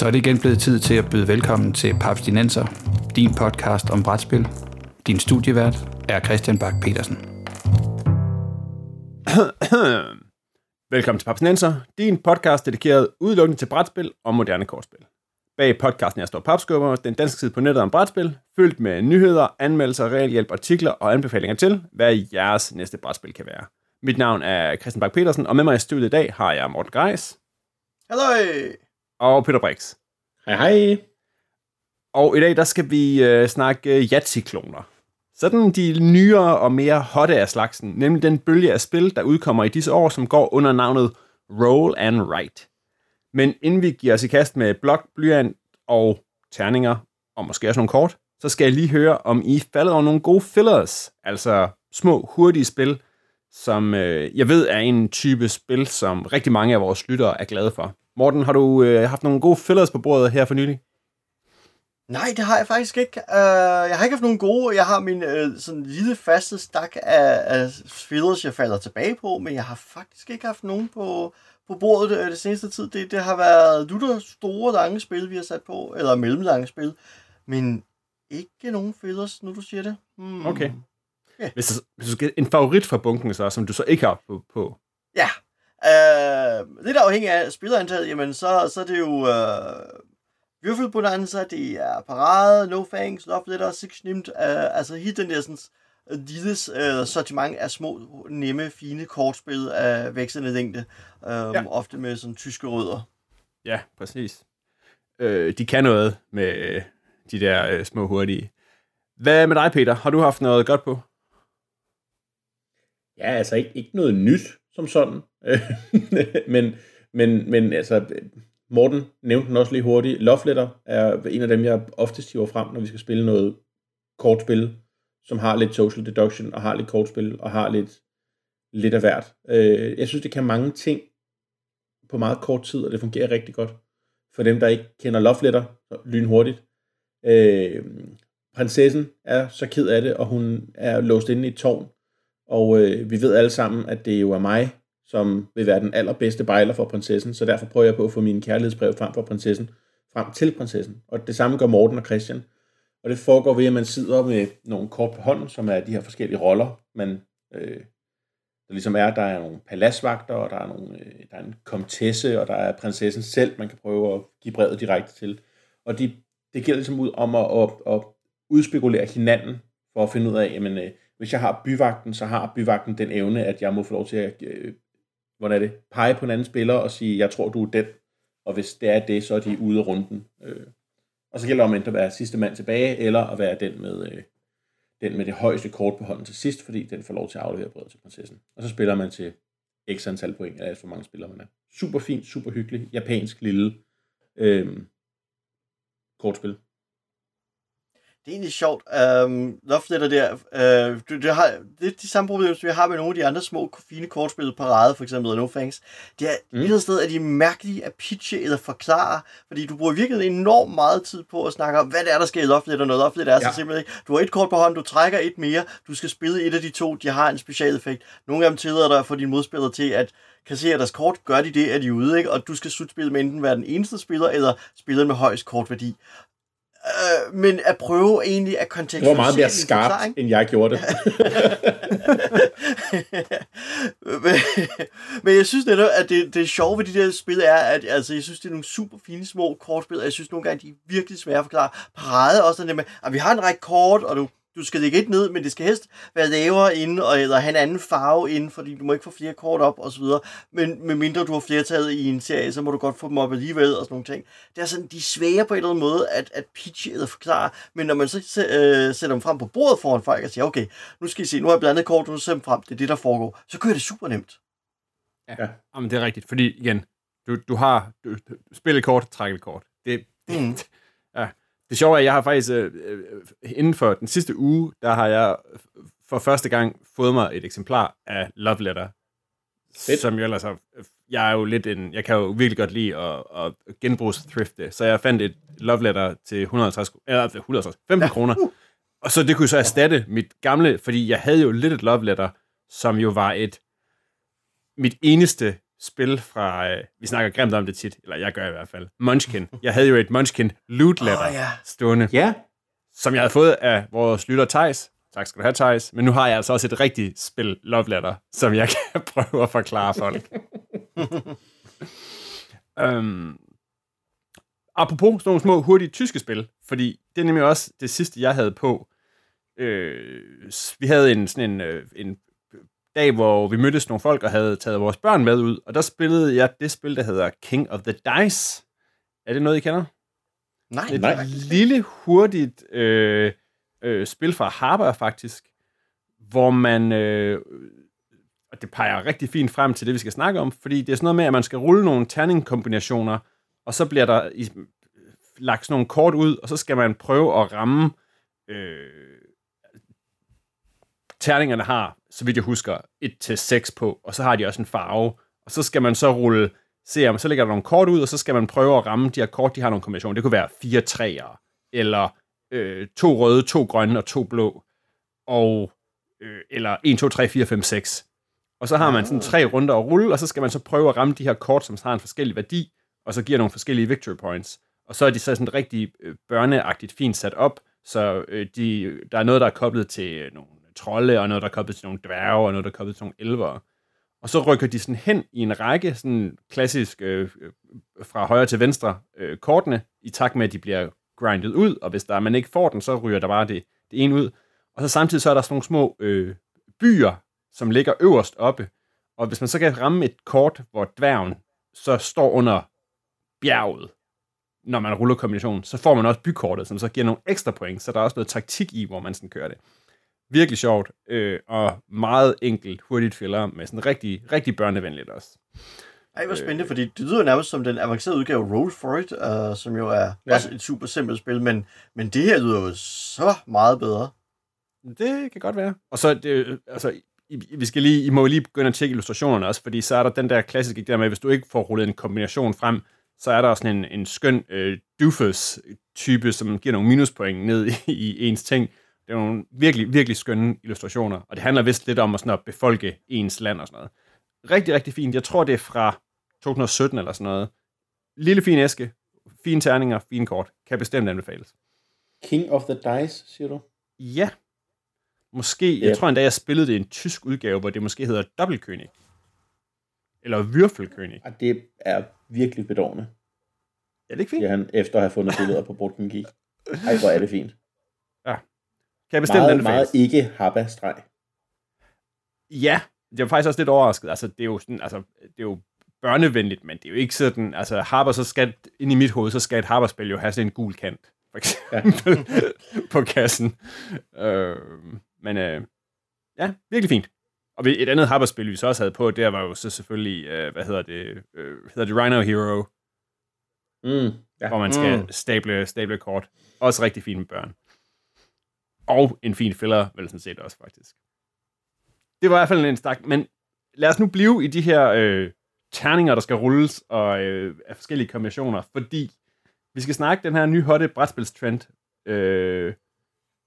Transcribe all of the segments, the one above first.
Så er det igen blevet tid til at byde velkommen til Papstinenser, din podcast om brætspil. Din studievært er Christian Bak petersen Velkommen til Papstinenser, din podcast dedikeret udelukkende til brætspil og moderne kortspil. Bag podcasten jeg står Papskubber, den danske side på nettet om brætspil, fyldt med nyheder, anmeldelser, realhjælp, artikler og anbefalinger til, hvad jeres næste brætspil kan være. Mit navn er Christian Bak petersen og med mig i studiet i dag har jeg Morten Greis. Hallo! Og Peter Brix. Hej hej. Og i dag der skal vi øh, snakke øh, Yahtzee-kloner. Sådan de nyere og mere hotte af slagsen, nemlig den bølge af spil, der udkommer i disse år, som går under navnet Roll and Write. Men inden vi giver os i kast med blok, blyant og terninger, og måske også nogle kort, så skal jeg lige høre, om I faldet over nogle gode fillers, altså små, hurtige spil, som øh, jeg ved er en type spil, som rigtig mange af vores lyttere er glade for. Morten, har du øh, haft nogle gode fillers på bordet her for nylig? Nej, det har jeg faktisk ikke. Uh, jeg har ikke haft nogen gode. Jeg har min uh, sådan lille faste stak af, af fillers, jeg falder tilbage på, men jeg har faktisk ikke haft nogen på, på bordet det, det seneste tid. Det, det har været lutter store, lange spil, vi har sat på, eller mellemlange spil, men ikke nogen fillers, nu du siger det. Hmm. Okay. Yeah. Hvis, du, hvis du skal en favorit fra bunken, så, som du så ikke har på, på Ja, Uh, lidt afhængig af spillerantallet, jamen så, så er det jo uh, Würfelbonanza, det er Parade, No Fangs, Love Letter, Six Nimt, uh, altså helt den der sådan, lille uh, sortiment af små, nemme, fine kortspil af vækstende længde, um, ja. ofte med sådan tyske rødder. Ja, præcis. Øh, de kan noget med de der øh, små hurtige. Hvad med dig, Peter? Har du haft noget godt på? Ja, altså ikke, ikke noget nyt som sådan. Øh, men, men, men altså, Morten nævnte den også lige hurtigt. Love Letter er en af dem, jeg oftest hiver frem, når vi skal spille noget kortspil, som har lidt social deduction, og har lidt kortspil, og har lidt, lidt af hvert. Øh, jeg synes, det kan mange ting på meget kort tid, og det fungerer rigtig godt. For dem, der ikke kender Love Letter, lynhurtigt. Øh, prinsessen er så ked af det, og hun er låst inde i et tårn, og øh, vi ved alle sammen, at det jo er mig, som vil være den allerbedste bejler for prinsessen, så derfor prøver jeg på at få min kærlighedsbrev frem for prinsessen, frem til prinsessen. Og det samme gør Morten og Christian. Og det foregår ved, at man sidder med nogle kort på hånden, som er de her forskellige roller, man, øh, der ligesom er. Der er nogle paladsvagter, og der er, nogle, øh, der er en komtesse, og der er prinsessen selv, man kan prøve at give brevet direkte til. Og de, det gælder ligesom ud om at, at, at udspekulere hinanden, for at finde ud af, jamen, øh, hvis jeg har byvagten, så har byvagten den evne, at jeg må få lov til at øh, hvordan er det, pege på en anden spiller og sige, jeg tror, du er den. Og hvis det er det, så er de ude af runden. Øh. Og så gælder det om at være sidste mand tilbage, eller at være den med, øh, den med det højeste kort på hånden til sidst, fordi den får lov til at aflevere brevet til prinsessen. Og så spiller man til x antal point, eller for mange spillere man er. Super fint, super hyggeligt, japansk lille øh, kortspil det er egentlig sjovt. Um, Love Letter der, uh, det, det, har, det er de samme problemer, som vi har med nogle af de andre små, fine kortspil, Parade for eksempel, eller No Fangs. Det er mm. et eller sted, at de er mærkelige at pitche eller forklare, fordi du bruger virkelig enormt meget tid på at snakke om, hvad det er, der skal i Love Letter, når Love Letter er ja. så simpelthen ikke. Du har et kort på hånden, du trækker et mere, du skal spille et af de to, de har en special effekt. Nogle af dem tillader dig at få dine modspillere til at kassere deres kort, gør de det, er de ude, ikke? og du skal slutspille med enten være den eneste spiller, eller spilleren med højst kortværdi. Øh, men at prøve egentlig at kontekstualisere... Det var meget mere skarpt, end jeg gjorde det. men, men jeg synes netop, at det, det sjove ved de der spil er, at altså, jeg synes, det er nogle super fine små kortspil, og jeg synes nogle gange, de er virkelig svære at forklare. Parade også det med, at vi har en række kort, og du du skal lægge et ned, men det skal helst være lavere inde, og, eller have en anden farve inde, fordi du må ikke få flere kort op, og så videre. Men med mindre du har flertallet i en serie, så må du godt få dem op alligevel, og sådan nogle ting. Det er sådan, de er svære på en eller anden måde at, at pitche eller forklare, men når man så øh, sætter dem frem på bordet foran folk og siger, okay, nu skal I se, nu har jeg blandet kort, nu sætter dem frem, det er det, der foregår, så kører det super nemt. Ja, Jamen, det er rigtigt, fordi igen, du, du har du, du, spillet kort, trækket kort. Det, mm. det sjove er, at jeg har faktisk øh, øh, inden for den sidste uge, der har jeg for første gang fået mig et eksemplar af Love Letter. Fedt. Som jo ellers har, jeg er jo lidt en, jeg kan jo virkelig godt lide at, at genbrugsthrifte, så jeg fandt et Love Letter til 150, eller 150, 15 ja. kroner. Og så det kunne så erstatte mit gamle, fordi jeg havde jo lidt et Love Letter, som jo var et, mit eneste spil fra, øh, vi snakker grimt om det tit, eller jeg gør i hvert fald, Munchkin. Jeg havde jo et Munchkin loot letter Åh, ja. stående, Ja, som jeg havde fået af vores lytter Thijs. Tak skal du have, Thijs. Men nu har jeg altså også et rigtigt spil love letter, som jeg kan prøve at forklare folk. øhm, apropos sådan nogle små, hurtige tyske spil, fordi det er nemlig også det sidste, jeg havde på. Øh, vi havde en, sådan en, øh, en dag, hvor vi mødtes nogle folk og havde taget vores børn med ud, og der spillede jeg det spil, der hedder King of the Dice. Er det noget, I kender? Nej, Et Nej. nej. lille, hurtigt øh, øh, spil fra Harper, faktisk, hvor man... Øh, og det peger rigtig fint frem til det, vi skal snakke om, fordi det er sådan noget med, at man skal rulle nogle terningkombinationer, og så bliver der i, lagt sådan nogle kort ud, og så skal man prøve at ramme... Øh, terningerne har, så vidt jeg husker, 1-6 på, og så har de også en farve, og så skal man så rulle se om, så lægger der nogle kort ud, og så skal man prøve at ramme de her kort, de har nogle kombinationer. Det kunne være fire træer, eller øh, to røde, to grønne og to blå, og, øh, eller 1, 2, 3, 4, 5, 6. Og så har man sådan tre runder at rulle, og så skal man så prøve at ramme de her kort, som har en forskellig værdi, og så giver nogle forskellige victory points. Og så er de så sådan rigtig øh, børneagtigt fint sat op, så øh, de, der er noget, der er koblet til øh, nogle trolde, og noget, der er koblet til nogle dværge, og noget, der er koblet til nogle elvere. Og så rykker de sådan hen i en række, sådan klassisk øh, øh, fra højre til venstre øh, kortene, i takt med, at de bliver grindet ud, og hvis der man ikke får den, så ryger der bare det, det ene ud. Og så samtidig så er der sådan nogle små øh, byer, som ligger øverst oppe, og hvis man så kan ramme et kort, hvor dværgen så står under bjerget, når man ruller kombinationen, så får man også bykortet, som så giver nogle ekstra point, så der er også noget taktik i, hvor man sådan kører det. Virkelig sjovt, øh, og meget enkelt, hurtigt filler, med sådan rigtig, rigtig børnevenligt også. Ej, hvor spændende, fordi det lyder nærmest som den avancerede udgave Roll for It, uh, som jo er Ja. også et super simpelt spil, men, men det her lyder jo så meget bedre. Det kan godt være. Og så, det, altså, I, vi skal lige, I må lige begynde at tjekke illustrationerne også, fordi så er der den der klassiske der med, hvis du ikke får rullet en kombination frem, så er der sådan en, en skøn øh, doofus-type, som giver nogle minuspoint ned i, i ens ting. Det er nogle virkelig, virkelig skønne illustrationer, og det handler vist lidt om at, sådan at befolke ens land og sådan noget. Rigtig, rigtig fint. Jeg tror, det er fra 2017 eller sådan noget. Lille fin æske, fine terninger, fine kort. Kan bestemt anbefales. King of the Dice, siger du? Ja. Måske, Ja. jeg tror endda, jeg spillede det i en tysk udgave, hvor det måske hedder Dobbeltkönig. Eller Würfelkönig. Og det er virkelig bedårende, Er det ikke fint? siger han, efter at have fundet billeder på Borten Geek. Ej, hvor er det fint. Kan jeg bestemt Meget, anbefales? meget ikke habba-streg. Ja, jeg var faktisk også lidt overrasket. Altså, det er jo sådan, altså, det er jo børnevenligt, men det er jo ikke sådan, altså, Harper, så skal, ind i mit hoved, så skal et Harper-spil jo have sådan en gul kant, for eksempel, ja. på kassen. Øh, men øh, ja, virkelig fint. Og et andet Harper-spil, vi så også havde på, der var jo så selvfølgelig, øh, hvad hedder det, øh, hedder det Rhino Hero, Mm, ja. hvor man skal mm. stable, stable kort. Også rigtig fint med børn. Og en fin filler, vel sådan set også, faktisk. Det var i hvert fald en stak, men lad os nu blive i de her øh, terninger, der skal rulles, og øh, af forskellige kombinationer, fordi vi skal snakke den her nye hotte brætspilstrend, øh,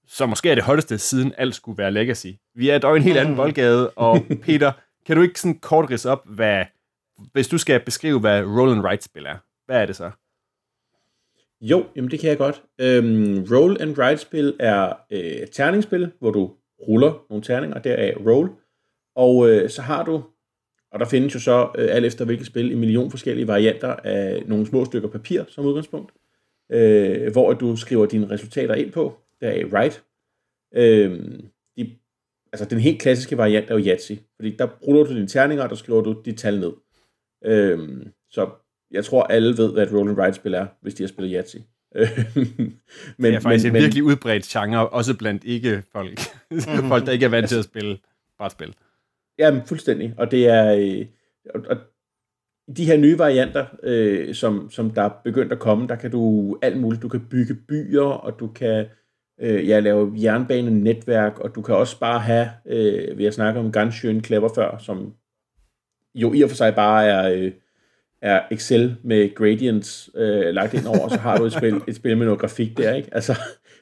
som måske er det hotteste, siden alt skulle være legacy. Vi er dog en helt anden boldgade, og Peter, kan du ikke sådan kort ridse op, hvad, hvis du skal beskrive, hvad roll and write spil er, hvad er det så? Jo, jamen det kan jeg godt. Øhm, roll and write spil er øh, terningsspil, hvor du ruller nogle terninger, deraf roll. Og øh, så har du, og der findes jo så øh, alt efter hvilket spil, en million forskellige varianter af nogle små stykker papir som udgangspunkt, øh, hvor du skriver dine resultater ind på, deraf write. Øh, de, altså den helt klassiske variant er jo Yahtzee, fordi der ruller du dine terninger, og der skriver du dit tal ned. Øh, så jeg tror, alle ved, hvad et roll and write spil er, hvis de har spillet Yahtzee. men, det er faktisk men, en virkelig udbredt genre, også blandt ikke-folk. folk, der ikke er vant til at spille brætspil. Ja, fuldstændig. Og det er... Øh, og, og de her nye varianter, øh, som, som der er begyndt at komme, der kan du alt muligt. Du kan bygge byer, og du kan øh, ja, lave jernbanenetværk, og du kan også bare have, øh, vi har snakket om Ganshøen Clever før, som jo i og for sig bare er, øh, er Excel med gradients øh, lagt ind over, og så har du et spil, et spil med noget grafik der, ikke? Altså,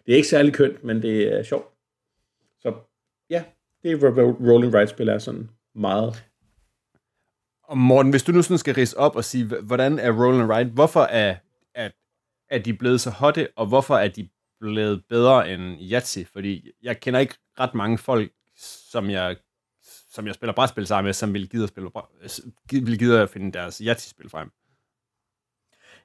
det er ikke særlig kønt, men det er sjovt. Så ja, det er Rolling Right spil er sådan meget. Og Morten, hvis du nu sådan skal rise op og sige, hvordan er Roll and Ride, hvorfor er, er, er de blevet så hotte, og hvorfor er de blevet bedre end Yahtzee? Fordi jeg kender ikke ret mange folk, som jeg, som jeg spiller brætspil sammen med, som vil gide at, spille, vil gide at finde deres Yahtzee-spil frem.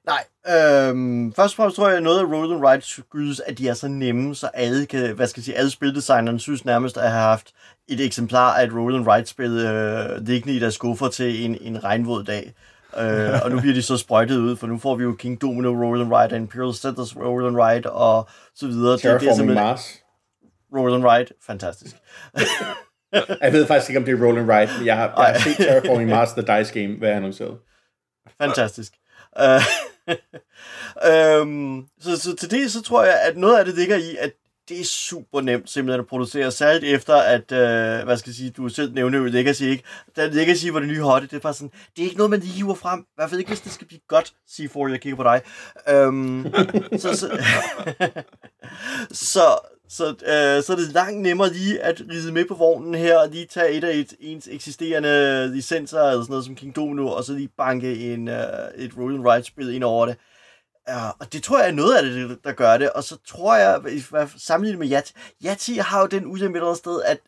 Nej, øhm, først og fremmest tror jeg, at noget af Roll and Ride skyldes, at de er så nemme, så alle kan, hvad skal jeg sige, alle spildesignerne synes nærmest at have haft et eksemplar af et Roll and Ride spil øh, liggende i deres skuffer til en, en regnvåd dag. øh, og nu bliver de så sprøjtet ud, for nu får vi jo King Domino Roll and Ride, og Imperial Settlers Roll and Ride, og så videre. Det, det er Terraforming Mars. Roll and Ride, fantastisk. Jeg ved faktisk ikke, om det er Roll and Ride, men jeg har, jeg har set Terraforming Mars The Dice Game være annonceret. Fantastisk. Uh, øhm, så, så til det, så tror jeg, at noget af det ligger i, at det er super nemt simpelthen at producere, særligt efter, at, øh, hvad skal jeg sige, du selv nævner jo Legacy, ikke? Da Legacy var det nye hotte, det er bare sådan, det er ikke noget, man lige hiver frem, i hvert fald ikke, hvis det skal blive godt, C4, jeg kigger på dig. Øhm, så, så, så, så, øh, så er det langt nemmere lige at ride med på vognen her, og lige tage et af et, ens eksisterende licenser, eller sådan noget som King Domino, og så lige banke en, øh, et Rolling Ride spil ind over det. Ja, og det tror jeg er noget af det, der gør det. Og så tror jeg, sammenlignet med Yati, Yati har jo den ulempe et sted, at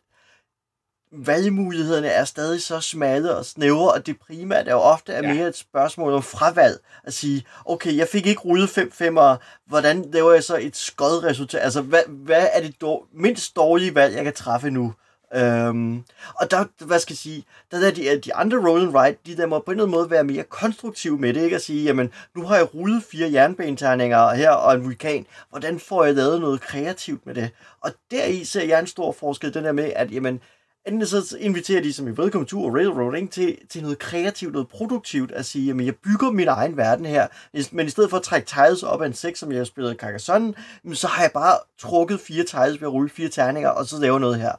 valgmulighederne er stadig så smalle og snævre, og det primært er jo ofte er Ja. mere et spørgsmål om fravalg. At sige, okay, jeg fik ikke rullet 5 5'ere, hvordan laver jeg så et skødt resultat? Altså, hvad, hvad er det dår, mindst dårlige valg, jeg kan træffe nu? Øhm, og der, hvad skal jeg sige, der er de, de andre roll and ride, de der må på en eller anden måde være mere konstruktive med det, ikke at sige, jamen, nu har jeg rullet fire jernbaneterninger her og en vulkan, hvordan får jeg lavet noget kreativt med det? Og deri ser jeg en stor forskel, den der med, at jamen, enten så inviterer de som i Welcome to og Railroading til, til noget kreativt, noget produktivt, at sige, jamen jeg bygger min egen verden her, men i stedet for at trække tiles op af en 6, som jeg har spillet Carcassonne, så har jeg bare trukket fire tiles ved at rulle fire terninger, og så laver noget her.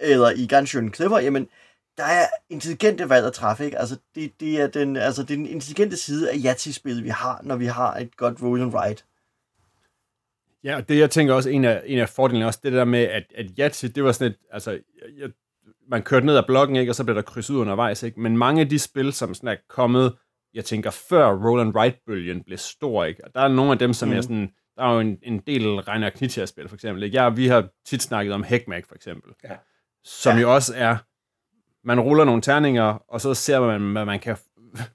Eller i Gunshot Clever, jamen der er intelligente valg at træffe, ikke? Altså, det, det, er den, altså, det er den intelligente side af Yahtzee-spillet, vi har, når vi har et godt roll and ride. Ja, og det jeg tænker også, en af, en af fordelene også, det der med, at, at Yahtzee, det var sådan et, altså, jeg, man kørte ned ad blokken, ikke, og så blev der krydset ud undervejs, ikke? Men mange af de spil, som sådan er kommet, jeg tænker, før Roll and Ride-bølgen blev stor, ikke? Og der er nogle af dem, som mm. er sådan, der er jo en, en del Reiner Knizia-spil, for eksempel. Ikke? Ja, vi har tit snakket om Heckmag, for eksempel. Ja. Som ja. jo også er, man ruller nogle terninger, og så ser man, hvad man kan,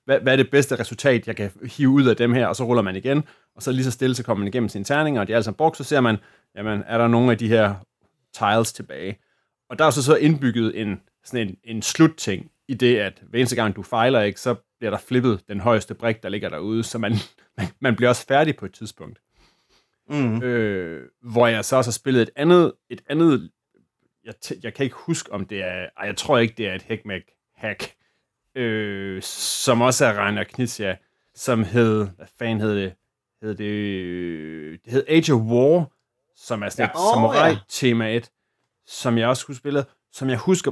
hvad, hvad er det bedste resultat, jeg kan hive ud af dem her, og så ruller man igen, og så lige så stille, så kommer man igennem sine terninger, og de er alle sammen brugt, så ser man, jamen, er der nogle af de her tiles tilbage? Og der er så så indbygget en, sådan en, en slutting i det, at hver eneste gang du fejler, ikke, så bliver der flippet den højeste brik, der ligger derude, så man, man, man bliver også færdig på et tidspunkt. Mm. Øh, hvor jeg så også har spillet et andet, et andet jeg, jeg kan ikke huske, om det er, ej, jeg tror ikke, det er et Heckmag hack, øh, som også er Reiner Knizia, som hed, hvad fanden hed det? Hed det, øh, det hed Age of War, som er sådan et Ja. Åh, samurai-tema 1, som jeg også kunne spille, som jeg husker,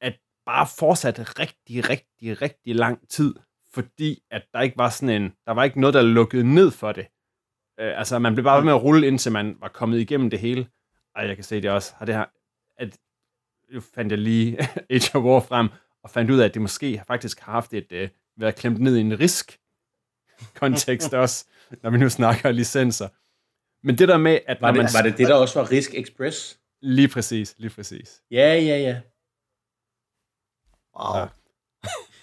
at bare fortsatte rigtig, rigtig, rigtig lang tid, fordi at der ikke var sådan en, der var ikke noget, der lukkede ned for det. Øh, altså, man blev bare ved med at rulle, indtil man var kommet igennem det hele. Ej, jeg kan se det også. Har det her, at nu fandt jeg lige Age of War frem, og fandt ud af, at det måske faktisk har haft et, øh, været klemt ned i en risk kontekst også, når vi nu snakker licenser. Men det der med, at Var det, man... var det det, der også var Risk Express? Lige præcis, lige præcis. Ja, ja, ja. Wow. Ja.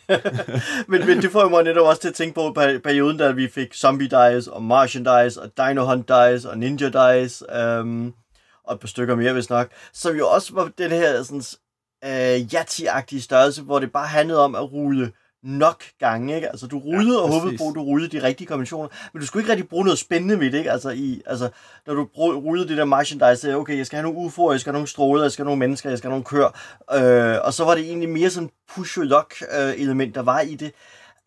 men, men det får mig netop også til at tænke på per- perioden, da vi fik Zombie Dice, og Martian Dice, og Dino Hunt Dice, og Ninja Dice, øhm, og et par stykker mere, hvis nok, som jo også var den her sådan, øh, Yahtzee-agtige størrelse, hvor det bare handlede om at rulle nok gange, ikke? Altså, du rullede Ja, og håbede på, at du rullede de rigtige kombinationer, men du skulle ikke rigtig bruge noget spændende ved det, ikke? Altså, i, altså når du rullede det der Martian Dice, så okay, jeg skal have nogle UFO'er, jeg skal have nogle stråler, jeg skal have nogle mennesker, jeg skal have nogle kør, øh, og så var det egentlig mere sådan push-lock-element, der var i det,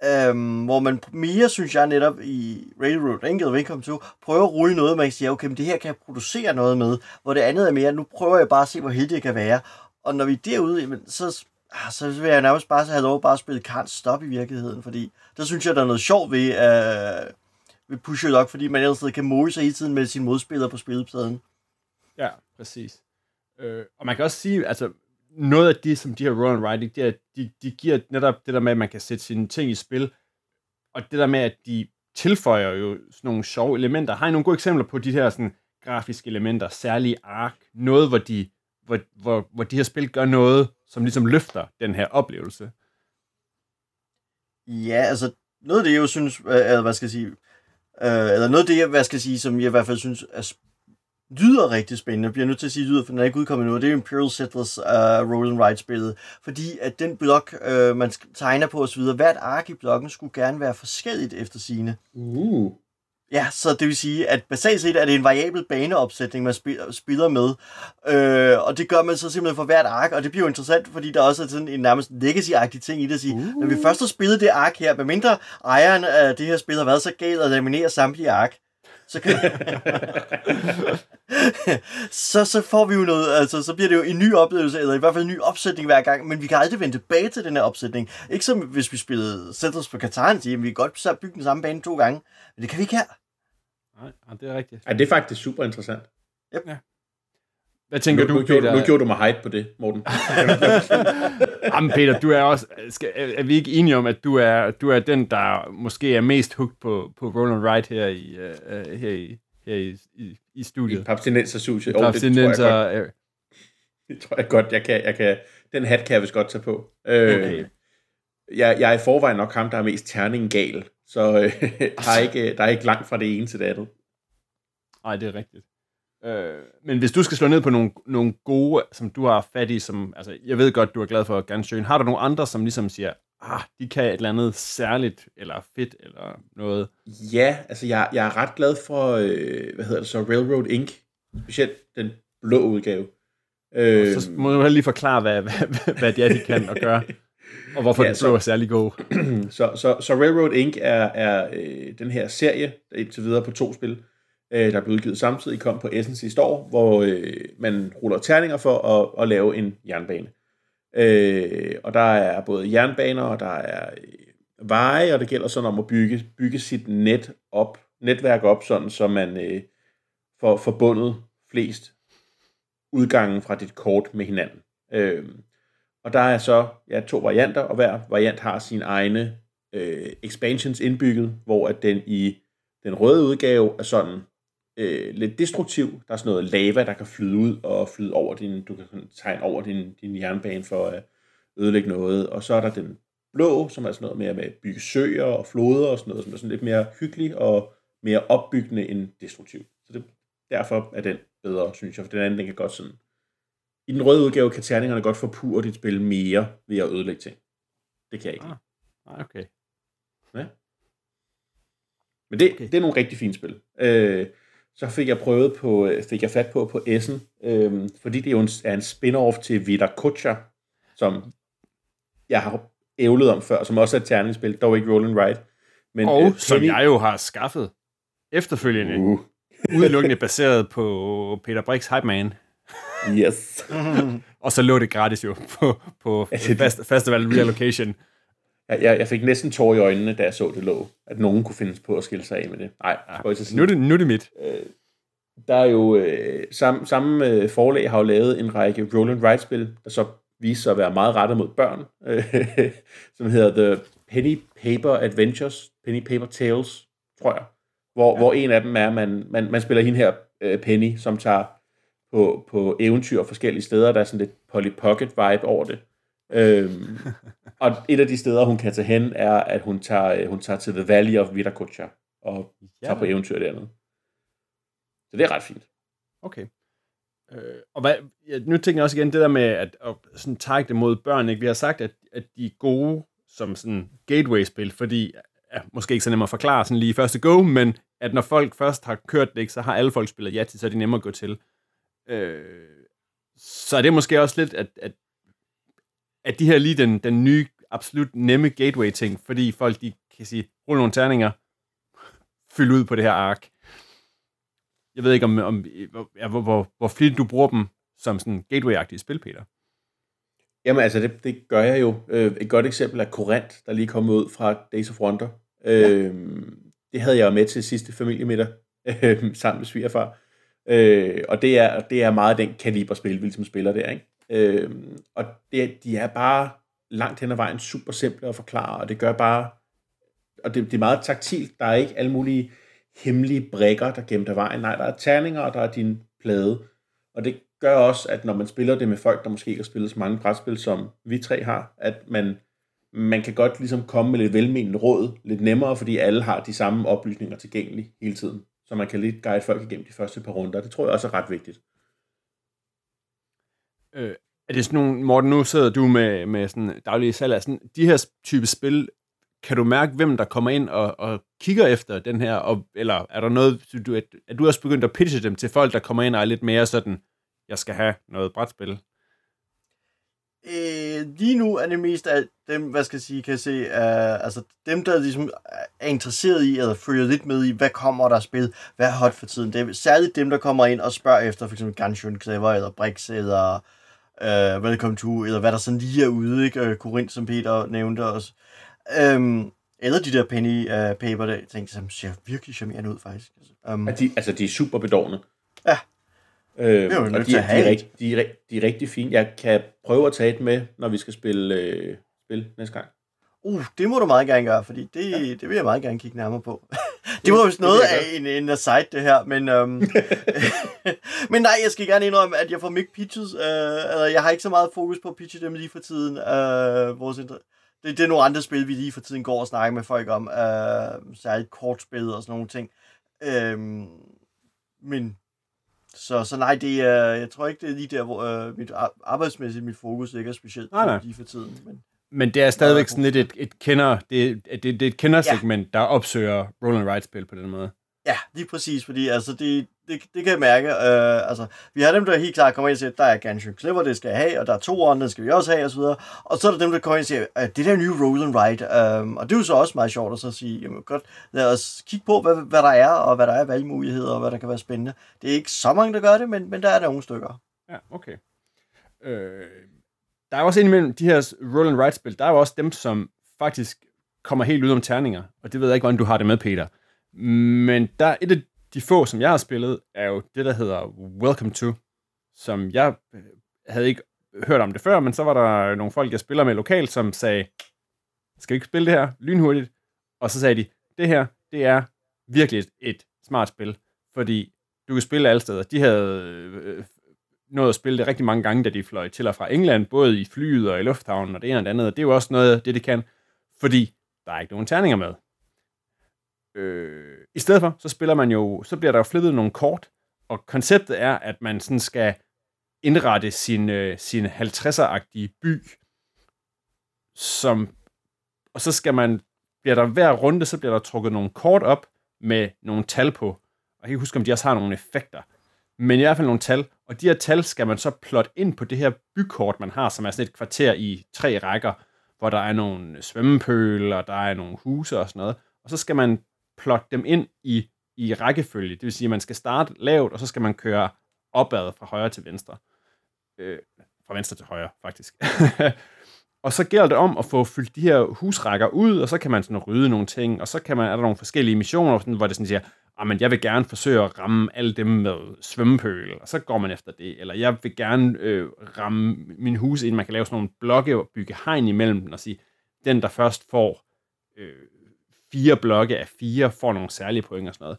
Øhm, hvor man mere, synes jeg netop i Railroad Ringet Welcome to, prøver at rulle noget, man kan sige, okay, men det her kan jeg producere noget med, hvor det andet er mere, nu prøver jeg bare at se, hvor heldig jeg kan være. Og når vi er derude, jamen, så, Ah, så vil jeg nærmest bare have lov at bare at spille Can't Stop i virkeligheden, fordi der synes jeg, der er noget sjovt ved, øh, ved Push Your Luck, fordi man ellers kan måle sig hele tiden med sine modspillere på spillepladen. Ja, præcis. Øh, og man kan også sige, altså, noget af det, som de her roll and writing, det er, de, de giver netop det der med, at man kan sætte sine ting i spil, og det der med, at de tilføjer jo sådan nogle sjove elementer. Har I nogle gode eksempler på de her sådan, grafiske elementer, særlige ark, noget, hvor de, hvor, hvor, hvor de her spil gør noget, som ligesom løfter den her oplevelse? Ja, altså noget af det, jeg jo synes, øh, hvad skal jeg sige, øh, eller noget af det, jeg, hvad skal jeg sige, som jeg i hvert fald synes er lyder rigtig spændende. Jeg bliver nødt til at sige lyder, for den er ikke udkommet nu. Det er Imperial Settlers uh, Roll and Ride spillet. Fordi at den blok, uh, man tegner på osv., hvert ark i blokken skulle gerne være forskelligt efter sine. Uh. Ja, så det vil sige, at basalt set er det en variabel baneopsætning, man spiller med. Øh, og det gør man så simpelthen for hvert ark, og det bliver jo interessant, fordi der også er sådan en nærmest legacy-agtig ting i det at sige, uh. når vi først har spillet det ark her, medmindre ejeren af det her spil har været så galt at laminere samtlige ark, så, kan... så, så får vi jo noget, altså så bliver det jo en ny oplevelse, eller i hvert fald en ny opsætning hver gang, men vi kan aldrig vende tilbage til den her opsætning. Ikke som hvis vi spillede Settlers på Katar, så vi kan godt bygge den samme bane to gange, men det kan vi ikke her. Nej, det er rigtigt. Ja, det er faktisk super interessant. Yep. Ja. Hvad tænker nu, du, nu, Peter? Nu, nu gjorde du mig hype på det, Morten. Jamen Peter, du er også... Skal, er vi ikke enige om, at du er, du er den, der måske er mest hooked på, på Roland Wright her i, uh, her i, her i, i, i studiet? I Papstinenser-sushi. Oh, Papstinenser... Det, det tror jeg godt, jeg kan, jeg kan... Den hat kan jeg vist godt tage på. Øh, okay. Jeg, jeg er i forvejen nok ham, der er mest terning-gal, så øh, der, er ikke, der er ikke langt fra det ene til det andet. Nej, det er rigtigt. Øh, men hvis du skal slå ned på nogle, nogle gode, som du har fat i, som, altså, jeg ved godt, du er glad for Gansjøen, har du nogle andre, som ligesom siger, ah, de kan et eller andet særligt, eller fedt, eller noget? Ja, altså jeg, jeg er ret glad for, øh, hvad hedder det så, Railroad Inc., specielt den blå udgave. Øh, så må du lige forklare, hvad, hvad, hvad det er, de kan og gøre, og hvorfor ja, den blå er særlig god. så, så, så Railroad Inc. er, er øh, den her serie, indtil videre på to spil, øh, der blev udgivet samtidig, kom på Essence sidste år, hvor øh, man ruller terninger for at, at lave en jernbane. Øh, og der er både jernbaner, og der er øh, veje, og det gælder sådan om at bygge, bygge sit net op, netværk op, sådan så man øh, får forbundet flest udgange fra dit kort med hinanden. Øh, og der er så ja, to varianter, og hver variant har sine egne øh, expansions indbygget, hvor at den i den røde udgave er sådan øh, lidt destruktiv. Der er sådan noget lava, der kan flyde ud og flyde over din, du kan tegne over din, din jernbane for at ødelægge noget. Og så er der den blå, som er sådan noget mere med at bygge søer og floder og sådan noget, som er sådan lidt mere hyggelig og mere opbyggende end destruktiv. Så det, derfor er den bedre, synes jeg, for den anden, den kan godt sådan... I den røde udgave kan terningerne godt forpure dit spil mere ved at ødelægge ting. Det kan jeg ikke. Ah, okay. Ja. Men det, okay. det er nogle rigtig fine spil. Øh, så fik jeg prøvet på, øh, fik jeg fat på på Essen, øhm, fordi det jo en, er en spin-off til Vida Kucha, som jeg har ævlet om før, som også er et terningsspil, dog ikke Roll Ride. Men, og øh, som jeg jo har skaffet efterfølgende, uh. udelukkende baseret på Peter Brix Hype Man. Yes. og så lå det gratis jo på, på fast, Festival Relocation. Jeg, jeg, fik næsten tår i øjnene, da jeg så det lå, at nogen kunne findes på at skille sig af med det. Nej, ja, nu, er det, nu er det mit. Øh, der er jo, øh, samme, samme øh, forlag har jo lavet en række roll and ride spil, der så viser sig at være meget rettet mod børn, øh, som hedder The Penny Paper Adventures, Penny Paper Tales, tror jeg. Hvor, ja. hvor en af dem er, man, man, man spiller hende her, øh, Penny, som tager på, på eventyr forskellige steder. Der er sådan lidt Polly Pocket vibe over det. Øhm, og et af de steder, hun kan tage hen, er, at hun tager, øh, hun tager til The Valley of Viracocha og ja. tager på eventyr dernede. Så det er ret fint. Okay. Øh, og hvad, ja, nu tænker jeg også igen det der med at, at sådan tage det mod børn. Ikke? Vi har sagt, at, at de er gode som sådan gateway-spil, fordi ja, måske ikke så nemt at forklare sådan lige første go, men at når folk først har kørt det, ikke, så har alle folk spillet ja til, så er det nemmere at gå til. Øh, så er det måske også lidt, at, at at de her lige den, den nye, absolut nemme gateway-ting, fordi folk de kan sige, rulle nogle terninger, fyld ud på det her ark. Jeg ved ikke, om, om ja, hvor, hvor, hvor flittigt du bruger dem som sådan gateway-agtige spil, Peter. Jamen altså, det, det gør jeg jo. Øh, et godt eksempel er Korant, der lige kom ud fra Days of Wonder. Ja. Øh, det havde jeg med til sidste familiemiddag, øh, sammen med svigerfar. Øh, og det er, det er meget den kaliber spil, vi som spiller der, ikke? Øh, og det, de er bare langt hen ad vejen super simple at forklare, og det gør bare, og det, det er meget taktilt. Der er ikke alle mulige hemmelige brækker, der gemmer der vejen. Nej, der er terninger, og der er din plade. Og det gør også, at når man spiller det med folk, der måske ikke har spillet så mange brætspil, som vi tre har, at man, man kan godt ligesom komme med lidt velmenende råd, lidt nemmere, fordi alle har de samme oplysninger tilgængelige hele tiden. Så man kan lidt guide folk igennem de første par runder. Det tror jeg også er ret vigtigt. Øh, er det sådan nogle, Morten, nu sidder du med, med sådan daglige salg sådan, de her type spil, kan du mærke, hvem der kommer ind og, og kigger efter den her, og, eller er der noget, du, at, er du også begyndt at pitche dem til folk, der kommer ind og er lidt mere sådan, jeg skal have noget brætspil? Øh, lige nu er det mest af dem, hvad skal jeg sige, kan jeg se, uh, altså dem, der ligesom er interesseret i, eller følger lidt med i, hvad kommer der spil, hvad er hot for tiden. Det er særligt dem, der kommer ind og spørger efter, for eksempel Ganshun Clever, eller Brix, eller uh, Welcome to, eller hvad der sådan lige er ude, ikke? Korinth, som Peter nævnte også. Um, eller de der penny uh, paper, der tænkte, som ser virkelig charmerende ud, faktisk. Um, ja, de, altså, de er super bedårende. Ja. Øh, det er jo og de, de, er, rigt, de, er, de er rigtig fine. Jeg kan prøve at tage et med, når vi skal spille øh, spil næste gang. Uh, det må du meget gerne gøre, fordi det, ja. det vil jeg meget gerne kigge nærmere på. det var jo noget af en, en aside, det her, men, øhm, men nej, jeg skal gerne indrømme, at jeg får mixed pitches. Øh, altså, jeg har ikke så meget fokus på at pitche dem lige for tiden. Øh, vores det, det er nogle andre spil, vi lige for tiden går og snakker med folk om. Øh, særligt kortspil og sådan nogle ting. Øh, men så, så nej, det er, jeg tror ikke, det er lige der, hvor øh, mit arbejdsmæssigt mit fokus ikke er specielt nej, nej. lige for tiden. Men, men det er stadigvæk sådan lidt et, et kender, det, det, det er et kendersegment, ja. der opsøger roll and ride-spil på den måde. Ja, lige præcis, fordi altså, det, det, det kan jeg mærke. Øh, altså, vi har dem, der helt klart kommer ind og siger, der er Genshin Clever, det skal jeg have, og der er to andre, det skal vi også have, osv. Og, og så er der dem, der kommer ind og siger, at det der nye Roll and Ride, øh, og det er jo så også meget sjovt at så sige, jamen godt, lad os kigge på, hvad, hvad der er, og hvad der er valgmuligheder, og hvad der kan være spændende. Det er ikke så mange, der gør det, men, men der er der nogle stykker. Ja, okay. Øh, der er også indimellem de her Roll and write spil, der er jo også dem, som faktisk kommer helt ud om terninger, og det ved jeg ikke, hvordan du har det med, Peter. Men der er et af de få, som jeg har spillet, er jo det, der hedder Welcome to, som jeg øh, havde ikke hørt om det før, men så var der nogle folk, jeg spiller med lokalt, som sagde, skal vi ikke spille det her lynhurtigt? Og så sagde de, det her, det er virkelig et, et smart spil, fordi du kan spille alle steder. De havde øh, nået at spille det rigtig mange gange, da de fløj til og fra England, både i flyet og i lufthavnen og det ene og det andet. Og det er jo også noget af det, de kan, fordi der er ikke nogen terninger med. Øh, I stedet for, så spiller man jo, så bliver der jo flippet nogle kort, og konceptet er, at man sådan skal indrette sin, øh, sin 50'er-agtige by, som, og så skal man, bliver der hver runde, så bliver der trukket nogle kort op med nogle tal på. Og jeg kan ikke huske, om de også har nogle effekter. Men i hvert fald nogle tal. Og de her tal skal man så plotte ind på det her bykort, man har, som er sådan et kvarter i tre rækker, hvor der er nogle og der er nogle huse og sådan noget. Og så skal man plotte dem ind i, i rækkefølge. Det vil sige, at man skal starte lavt, og så skal man køre opad fra højre til venstre. Øh, fra venstre til højre, faktisk. og så gælder det om at få fyldt de her husrækker ud, og så kan man sådan rydde nogle ting, og så kan man, er der nogle forskellige missioner, sådan, hvor det sådan siger, ah, men jeg vil gerne forsøge at ramme alle dem med svømmepøl, og så går man efter det. Eller jeg vil gerne øh, ramme min hus ind, man kan lave sådan nogle blokke og bygge hegn imellem den, og sige, den der først får øh, fire blokke af fire, får nogle særlige point og sådan noget.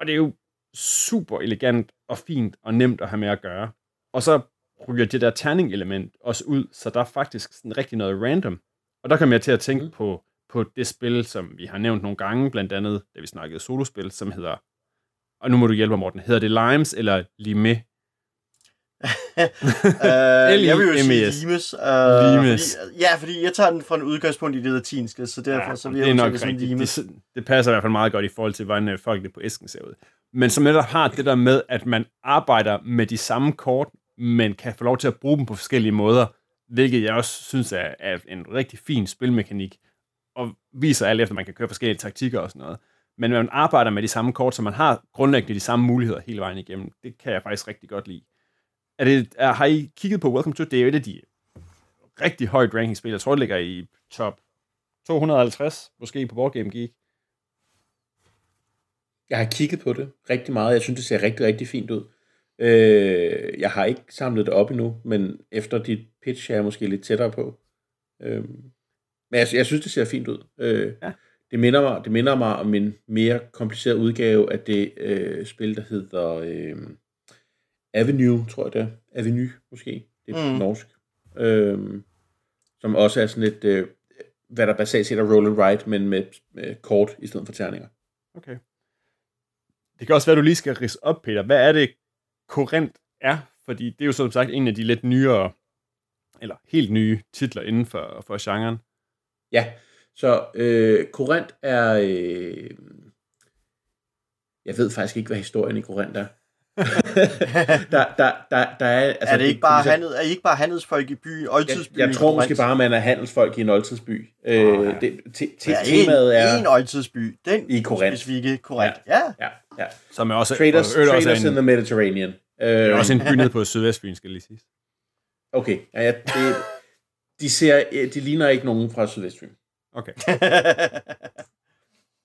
Og det er jo super elegant og fint og nemt at have med at gøre. Og så ryger det der terning-element også ud, så der er faktisk sådan rigtig noget random. Og der kommer jeg til at tænke mm. på, på det spil, som vi har nævnt nogle gange, blandt andet, da vi snakkede solospil, som hedder, og nu må du hjælpe mig, Morten, hedder det Limes eller Lime? uh, jeg vil jo sige Limes. Uh, Limes. Fordi, ja, fordi jeg tager den fra en udgangspunkt i det latinske, så derfor ja, så vil jeg det er nok sådan Limes. Det, det passer i hvert fald meget godt i forhold til, hvordan øh, folk det på æsken ser ud. Men som netop har det der med, at man arbejder med de samme kort, men kan få lov til at bruge dem på forskellige måder, hvilket jeg også synes er, er en rigtig fin spilmekanik, og viser alt efter, at man kan køre forskellige taktikker og sådan noget. Men man arbejder med de samme kort, så man har grundlæggende de samme muligheder hele vejen igennem. Det kan jeg faktisk rigtig godt lide. Er det, er, har I kigget på Welcome to? Det er jo et af de rigtig højt ranking spil. Jeg tror, det ligger i top 250, måske på Board Game Geek. Jeg har kigget på det rigtig meget. Jeg synes, det ser rigtig, rigtig fint ud. Øh, jeg har ikke samlet det op endnu, men efter dit pitch er jeg måske lidt tættere på. Øh, men jeg, jeg synes, det ser fint ud. Øh, ja. det, minder mig, det minder mig om en mere kompliceret udgave af det øh, spil, der hedder øh, Avenue, tror jeg det er. Avenue, måske. Det er mm. norsk. Øh, som også er sådan et, øh, hvad der basalt set er roll and write, men med, med kort i stedet for terninger. Okay. Det kan også være, at du lige skal rise op, Peter. Hvad er det, Korrent er? Fordi det er jo som sagt en af de lidt nyere, eller helt nye titler inden for, for genren. Ja, så øh, Korrent er... Øh, jeg ved faktisk ikke, hvad historien i Korrent er. der, der, der, der er, altså, er, det ikke bare handel, er I ikke bare handelsfolk i by, oldtidsby? Jeg, jeg tror måske bare, man er handelsfolk i en oldtidsby. Øh, oh, ja. det, te, te, ja, temaet er... En oldtidsby. Den i Korinth. specifikke Korinth. Ja. Ja. ja. Ja. Som er også... Traders, traders også in the Mediterranean. Øh, det er også en by nede på Sydvestbyen, skal lige sige. Okay. Ja, ja, det, de, ser, de ligner ikke nogen fra Sydvestbyen. Okay.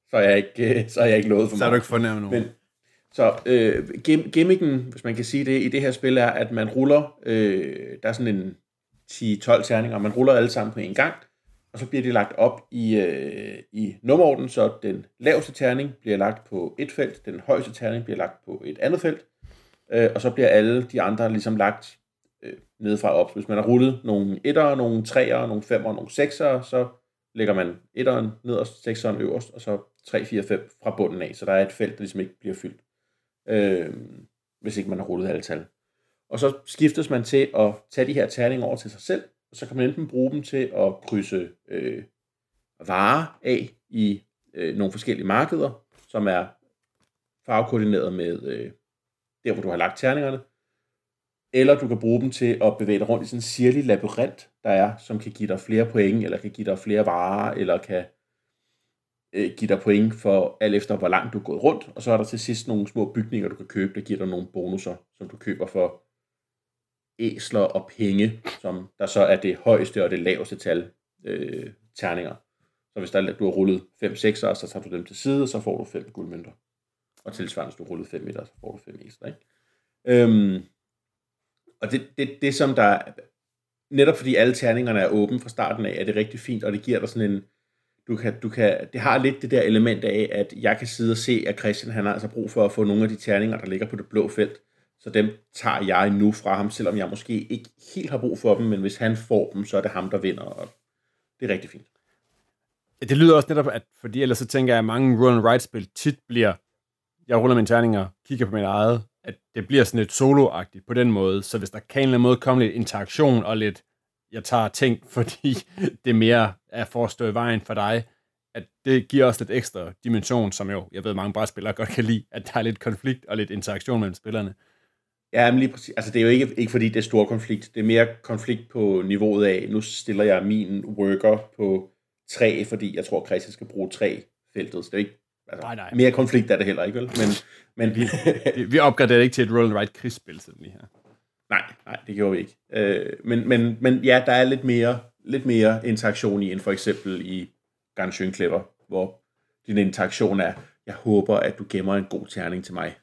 så er jeg ikke, så er jeg ikke lovet for mig. Så er du ikke fornærmet nogen. Men, så øh, gimmicken, hvis man kan sige det, i det her spil er, at man ruller, øh, der er sådan en 10-12 terninger, man ruller alle sammen på en gang, og så bliver de lagt op i, øh, i nummerorden, så den laveste terning bliver lagt på et felt, den højeste terning bliver lagt på et andet felt, øh, og så bliver alle de andre ligesom lagt øh, nedefra op. Hvis man har rullet nogle etter, nogle treer, nogle femmer, nogle sekser, så lægger man etteren nederst, sekseren øverst, og så 3, 4, 5 fra bunden af, så der er et felt, der ligesom ikke bliver fyldt øh, hvis ikke man har rullet alle tal. Og så skiftes man til at tage de her terninger over til sig selv, så kan man enten bruge dem til at krydse øh, varer af i øh, nogle forskellige markeder, som er farvekoordineret med øh, der, hvor du har lagt terningerne, eller du kan bruge dem til at bevæge dig rundt i sådan en sirlig labyrint, der er, som kan give dig flere point, eller kan give dig flere varer, eller kan øh, give dig point for alt efter, hvor langt du er gået rundt, og så er der til sidst nogle små bygninger, du kan købe, der giver dig nogle bonusser, som du køber for æsler og penge, som der så er det højeste og det laveste tal øh, terninger. Så hvis der, du har rullet 5 6'er, så tager du dem til side, så får du 5 guldmønter. Og tilsvarende, hvis du har rullet 5 meter, så får du 5 æsler. Ikke? Øhm, og det, det, det som der, netop fordi alle terningerne er åbne fra starten af, er det rigtig fint, og det giver dig sådan en, du kan, du kan, det har lidt det der element af, at jeg kan sidde og se, at Christian han har altså brug for at få nogle af de terninger, der ligger på det blå felt. Så dem tager jeg nu fra ham, selvom jeg måske ikke helt har brug for dem, men hvis han får dem, så er det ham, der vinder, og det er rigtig fint. Det lyder også netop, at fordi ellers så tænker jeg, at mange run and ride spil tit bliver, jeg ruller mine terninger, kigger på min eget, at det bliver sådan lidt solo på den måde, så hvis der kan en eller anden måde komme lidt interaktion og lidt jeg tager ting, fordi det mere er for at stå i vejen for dig, at det giver også lidt ekstra dimension, som jo, jeg ved, mange brætspillere godt kan lide, at der er lidt konflikt og lidt interaktion mellem spillerne. Ja, men lige præcis. Altså, det er jo ikke, ikke fordi, det er stor konflikt. Det er mere konflikt på niveauet af, nu stiller jeg min worker på tre, fordi jeg tror, Christian skal bruge tre feltet. Så det er ikke, altså, nej, nej. mere konflikt er det heller ikke, vel? Men, men vi, vi, vi opgraderer ikke til et roll and write krigsspil, sådan lige her. Nej, nej, det gjorde vi ikke. Øh, men, men, men ja, der er lidt mere, lidt mere interaktion i, end for eksempel i Ganshøen Clever, hvor din interaktion er, jeg håber, at du gemmer en god terning til mig.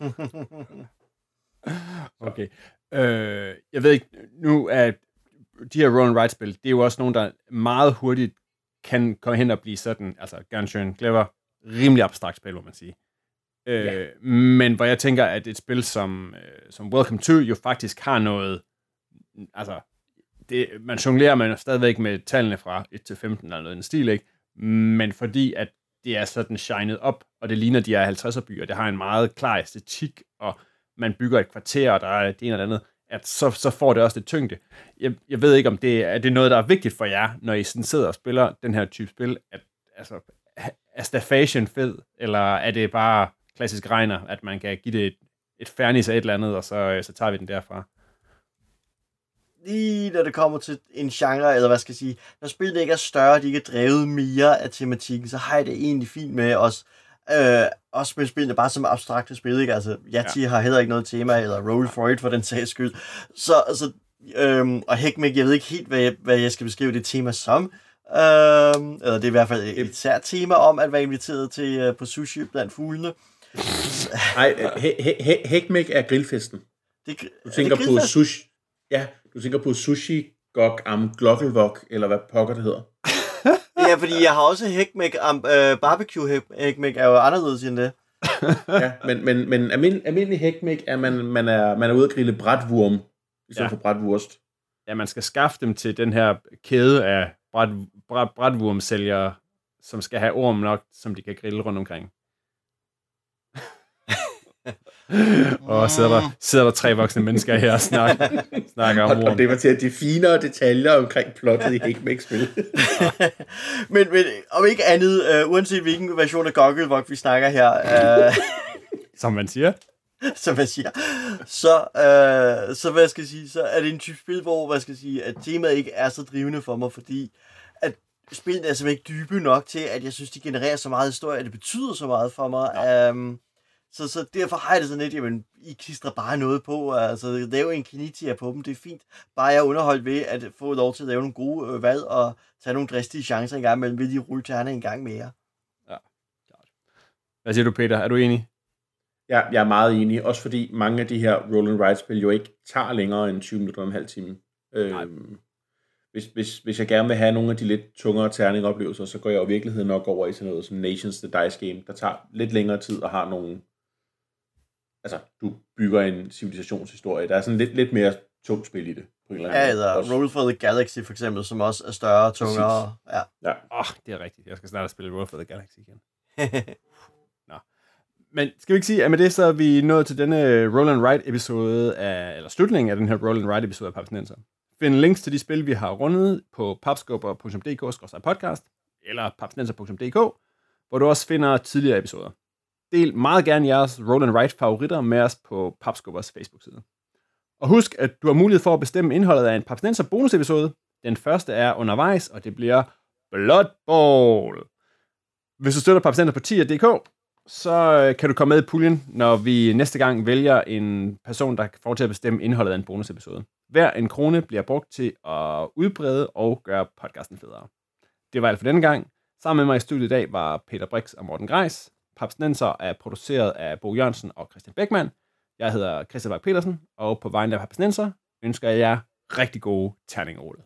okay. Øh, jeg ved ikke, nu er de her roll and write spil, det er jo også nogle, der meget hurtigt kan komme hen og blive sådan, altså Ganshøen Clever, rimelig abstrakt spil, må man sige. Øh, ja. Men hvor jeg tænker, at et spil som, øh, som Welcome to jo faktisk har noget, altså, det, man jonglerer man stadigvæk med tallene fra 1 til 15 eller noget i den stil, ikke? Men fordi at det er sådan shined op, og det ligner, de er 50'er byer, det har en meget klar æstetik, og man bygger et kvarter, og der er det ene eller andet, at så, så får det også lidt tyngde. Jeg, jeg ved ikke, om det er, det noget, der er vigtigt for jer, når I sådan sidder og spiller den her type spil, at altså, er staffation fed, eller er det bare klassisk regner, at man kan give det et, et fernis af et eller andet, og så, øh, så tager vi den derfra. Lige når det kommer til en genre, eller hvad skal jeg sige, når spillet ikke er større, de ikke er drevet mere af tematikken, så har jeg det egentlig fint med os. Øh, også med spillene bare som abstrakte spil, ikke? Altså, Yati ja. har heller ikke noget tema, eller Roll for It for den sags skyld. Så, altså, øhm, og Heckmik, jeg ved ikke helt, hvad jeg, hvad jeg skal beskrive det tema som. Øhm, eller det er i hvert fald et, sært tema om at være inviteret til uh, på sushi blandt fuglene. Nej, Hekmæk er grillfesten. Det, Du tænker på sushi. Ja, du tænker på sushi gok am glokkelvok, eller hvad pokker det hedder. Ja, fordi jeg har også hækmæk, um, uh, barbecue hæk- hækmæk er jo anderledes end det. Ja, men, men, men almindelig, almindelig hækmæk er, man, man er, man er ude at grille brætvurm, i stedet ja. for brætvurst. Ja, man skal skaffe dem til den her kæde af bræt, bræt, brætvurmsælgere, som skal have orm nok, som de kan grille rundt omkring. og sidder der, sidder der tre voksne mennesker her og snakker, snakker om Og, og det var til de finere detaljer omkring plottet i Hækmæk-spil. men, men om ikke andet, uh, uanset hvilken version af Gogglevok vi snakker her, uh, Som man siger. som man siger, så, uh, så, hvad skal jeg sige, så er det en type spil, hvor hvad skal jeg sige, at temaet ikke er så drivende for mig, fordi at spillene er simpelthen ikke dybe nok til, at jeg synes, de genererer så meget historie, at det betyder så meget for mig. Ja. Um, så, så derfor har jeg det sådan lidt, jamen, I klistrer bare noget på, altså lave en kinitia på dem, det er fint. Bare jeg er underholdt ved at få lov til at lave nogle gode øh, valg og tage nogle dristige chancer en gang imellem, vil de rulle tærne en gang mere. Hvad siger du, Peter? Er du enig? Jeg, jeg er meget enig, også fordi mange af de her roll and ride spil jo ikke tager længere end 20 minutter og en halv time. Øhm, hvis, hvis, hvis jeg gerne vil have nogle af de lidt tungere terningoplevelser, så går jeg jo i virkeligheden nok over i sådan noget som Nations the Dice Game, der tager lidt længere tid og har nogle... Altså, du bygger en civilisationshistorie. Der er sådan lidt, lidt mere tungt spil i det. På en eller anden Ja, måde. eller Også- Roll for the Galaxy for eksempel, som også er større og tungere. Ja. Ja. Åh, oh, det er rigtigt. Jeg skal snart spille Road for the Galaxy igen. Men skal vi ikke sige, at med det så er vi nået til denne Roll and Ride episode af, eller slutningen af den her Roll and Ride episode af Papsnenser. Find links til de spil, vi har rundet på papskubber.dk-podcast eller papsnenser.dk, hvor du også finder tidligere episoder. Del meget gerne jeres Roland Wright favoritter med os på Papskubbers Facebook-side. Og husk, at du har mulighed for at bestemme indholdet af en Papsnenser bonusepisode. Den første er undervejs, og det bliver Blood Bowl. Hvis du støtter Papsnenser på 10.dk, så øh, kan du komme med i puljen, når vi næste gang vælger en person, der får til at bestemme indholdet af en bonusepisode. Hver en krone bliver brugt til at udbrede og gøre podcasten federe. Det var alt for denne gang. Sammen med mig i studiet i dag var Peter Brix og Morten Greis. Papsnenser er produceret af Bo Jørgensen og Christian Beckmann. Jeg hedder Christian Bak petersen og på vegne af Papsnenser ønsker jeg jer rigtig gode terningerulle.